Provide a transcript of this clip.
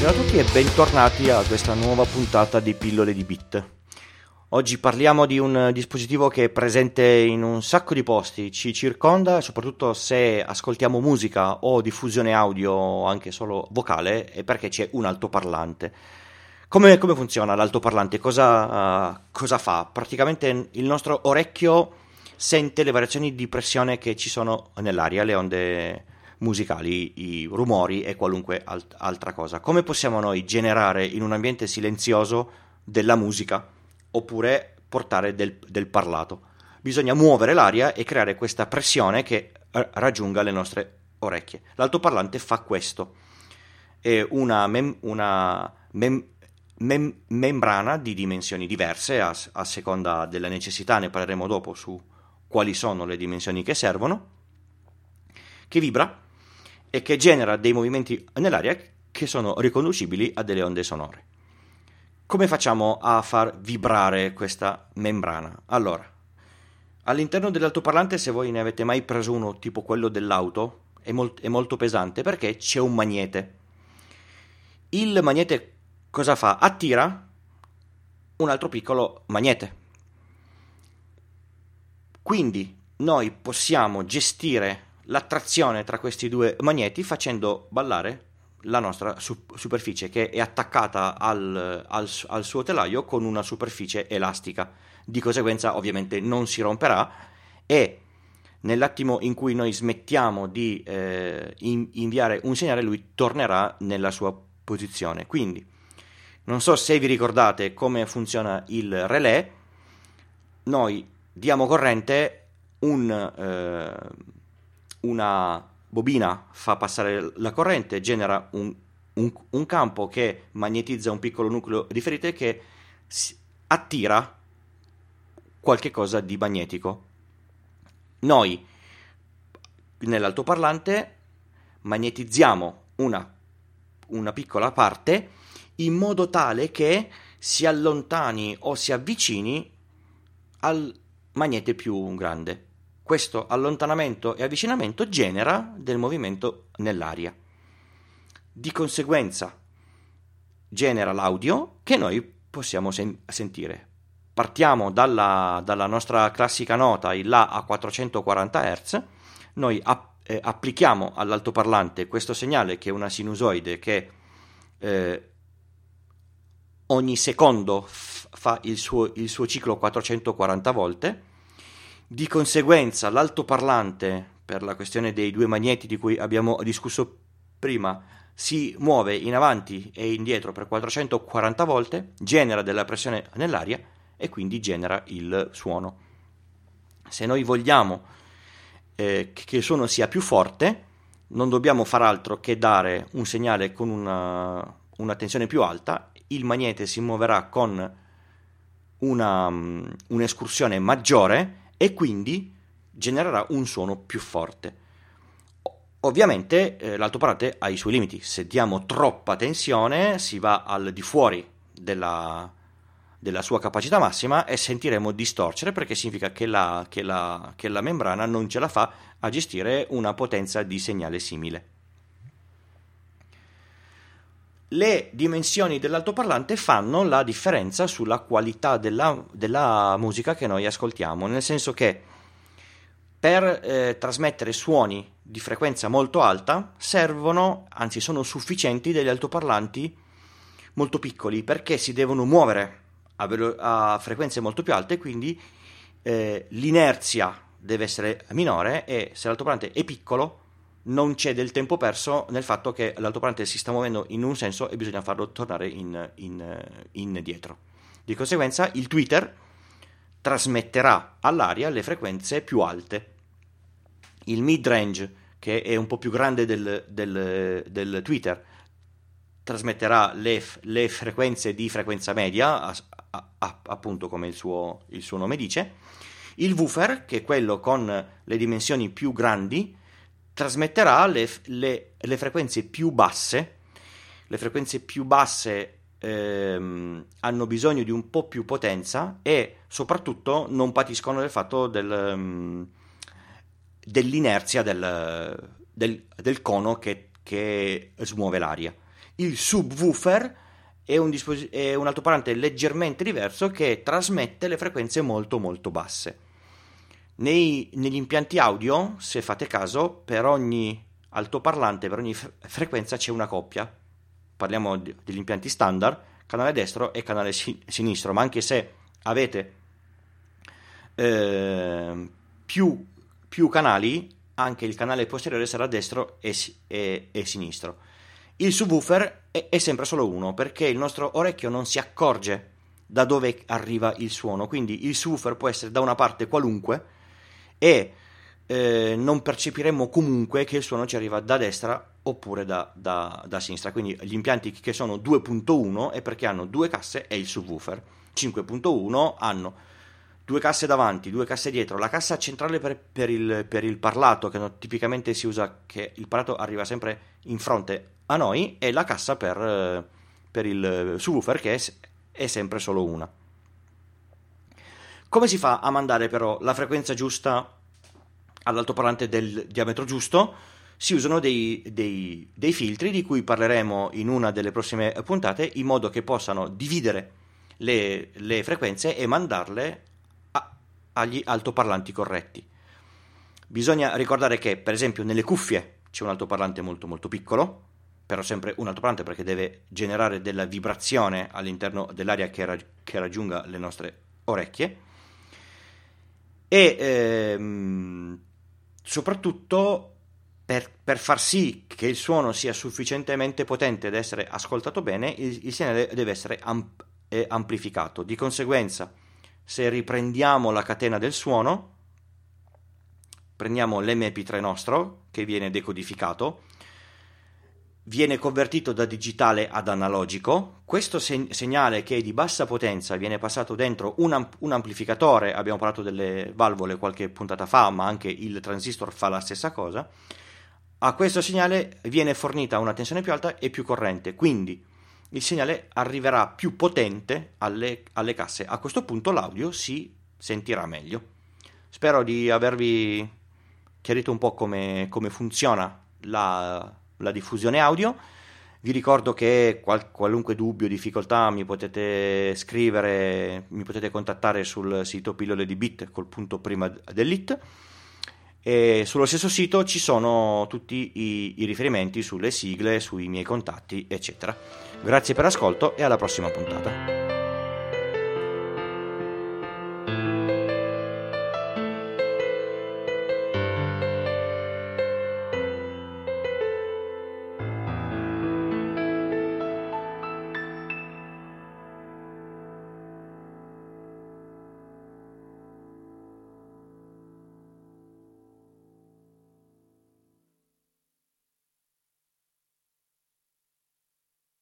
Buongiorno a tutti e bentornati a questa nuova puntata di Pillole di Bit. Oggi parliamo di un dispositivo che è presente in un sacco di posti, ci circonda, soprattutto se ascoltiamo musica o diffusione audio, anche solo vocale, è perché c'è un altoparlante. Come, come funziona l'altoparlante? Cosa, uh, cosa fa? Praticamente il nostro orecchio sente le variazioni di pressione che ci sono nell'aria, le onde musicali, i rumori e qualunque alt- altra cosa. Come possiamo noi generare in un ambiente silenzioso della musica oppure portare del, del parlato? Bisogna muovere l'aria e creare questa pressione che raggiunga le nostre orecchie. L'altoparlante fa questo. È una, mem- una mem- mem- membrana di dimensioni diverse a, a seconda della necessità, ne parleremo dopo su quali sono le dimensioni che servono, che vibra e che genera dei movimenti nell'aria che sono riconducibili a delle onde sonore. Come facciamo a far vibrare questa membrana? Allora, all'interno dell'altoparlante, se voi ne avete mai preso uno tipo quello dell'auto, è, molt- è molto pesante perché c'è un magnete. Il magnete cosa fa? Attira un altro piccolo magnete. Quindi noi possiamo gestire l'attrazione tra questi due magneti facendo ballare la nostra su- superficie che è attaccata al, al, al, suo telaio con una superficie elastica. Di conseguenza ovviamente non si romperà e nell'attimo in cui noi smettiamo di eh, in- inviare un segnale lui tornerà nella sua posizione. Quindi non so se vi ricordate come funziona il relè, noi diamo corrente un... Eh, una bobina fa passare la corrente, genera un, un, un campo che magnetizza un piccolo nucleo di ferite che attira qualche cosa di magnetico. Noi nell'altoparlante magnetizziamo una, una piccola parte in modo tale che si allontani o si avvicini al magnete più grande. Questo allontanamento e avvicinamento genera del movimento nell'aria. Di conseguenza genera l'audio che noi possiamo sen- sentire. Partiamo dalla, dalla, nostra classica nota, il La a 440 Hz, noi app- eh, applichiamo all'altoparlante questo segnale che è una sinusoide che eh, ogni secondo f- fa il suo, il suo ciclo 440 volte di conseguenza l'altoparlante, per la questione dei due magneti di cui abbiamo discusso prima, si muove in avanti e indietro per 440 volte, genera della pressione nell'aria e quindi genera il suono. Se noi vogliamo eh, che il suono sia più forte, non dobbiamo far altro che dare un segnale con una, una tensione più alta, il magnete si muoverà con una, un'escursione maggiore e quindi genererà un suono più forte. Ovviamente eh, l'altoparlante ha i suoi limiti, se diamo troppa tensione si va al di fuori della, della sua capacità massima e sentiremo distorcere perché significa che la, che, la, che la membrana non ce la fa a gestire una potenza di segnale simile. Le dimensioni dell'altoparlante fanno la differenza sulla qualità della, della musica che noi ascoltiamo, nel senso che per eh, trasmettere suoni di frequenza molto alta servono, anzi sono sufficienti degli altoparlanti molto piccoli perché si devono muovere a, velo- a frequenze molto più alte, quindi eh, l'inerzia deve essere minore e se l'altoparlante è piccolo non c'è del tempo perso nel fatto che l'altoparlante si sta muovendo in un senso e bisogna farlo tornare in, in, in dietro. Di conseguenza il Twitter trasmetterà all'aria le frequenze più alte. Il mid-range, che è un po' più grande del, del, del Twitter, trasmetterà le, le, frequenze di frequenza media, a, a, appunto come il suo, il suo nome dice. Il woofer, che è quello con le dimensioni più grandi, trasmetterà le, le, le frequenze più basse. Le frequenze più basse ehm, hanno bisogno di un po' più potenza e soprattutto non patiscono del fatto del, um, dell'inerzia del, del, del cono che, che, smuove l'aria. il subwoofer è un, dispos- è un altoparlante leggermente diverso che trasmette le frequenze molto molto basse. Nei, negli impianti audio, se fate caso, per ogni altoparlante, per ogni fre- frequenza c'è una coppia. Parliamo di, degli impianti standard, canale destro e canale si- sinistro, ma anche se avete eh, più, più, canali, anche il canale posteriore sarà destro e, e, e sinistro. Il subwoofer è, è sempre solo uno perché il nostro orecchio non si accorge da dove arriva il suono, quindi il subwoofer può essere da una parte qualunque e eh, non percepiremo comunque che il suono ci arriva da destra oppure da, da, da, sinistra. Quindi gli impianti che sono 2.1 è perché hanno due casse e il subwoofer. 5.1 hanno due casse davanti, due casse dietro, la cassa centrale per, per, il, per il, parlato, che no, tipicamente si usa che il parlato arriva sempre in fronte a noi, e la cassa per, per il subwoofer che è, è sempre solo una. Come si fa a mandare però la frequenza giusta all'altoparlante del diametro giusto, si usano dei, dei, dei, filtri di cui parleremo in una delle prossime puntate in modo che possano dividere le, le frequenze e mandarle a, agli altoparlanti corretti. Bisogna ricordare che, per esempio, nelle cuffie c'è un altoparlante molto molto piccolo, però sempre un altoparlante perché deve generare della vibrazione all'interno dell'aria che, rag- che raggiunga le nostre orecchie. E ehm, soprattutto per, per, far sì che il suono sia sufficientemente potente ed essere ascoltato bene, il, il segnale deve essere amp- amplificato. Di conseguenza, se riprendiamo la catena del suono, prendiamo l'MP3 nostro, che viene decodificato, viene convertito da digitale ad analogico. Questo seg- segnale che è di bassa potenza viene passato dentro un, amp- un, amplificatore, abbiamo parlato delle valvole qualche puntata fa, ma anche il transistor fa la stessa cosa. A questo segnale viene fornita una tensione più alta e più corrente, quindi il segnale arriverà più potente alle, alle casse. A questo punto l'audio si sentirà meglio. Spero di avervi chiarito un po' come, come funziona la la diffusione audio. Vi ricordo che qual- qualunque dubbio, difficoltà mi potete scrivere, mi potete contattare sul sito pillole di bit col punto prima dell'it. E sullo stesso sito ci sono tutti i, i riferimenti sulle sigle, sui miei contatti, eccetera. Grazie per l'ascolto e alla prossima puntata.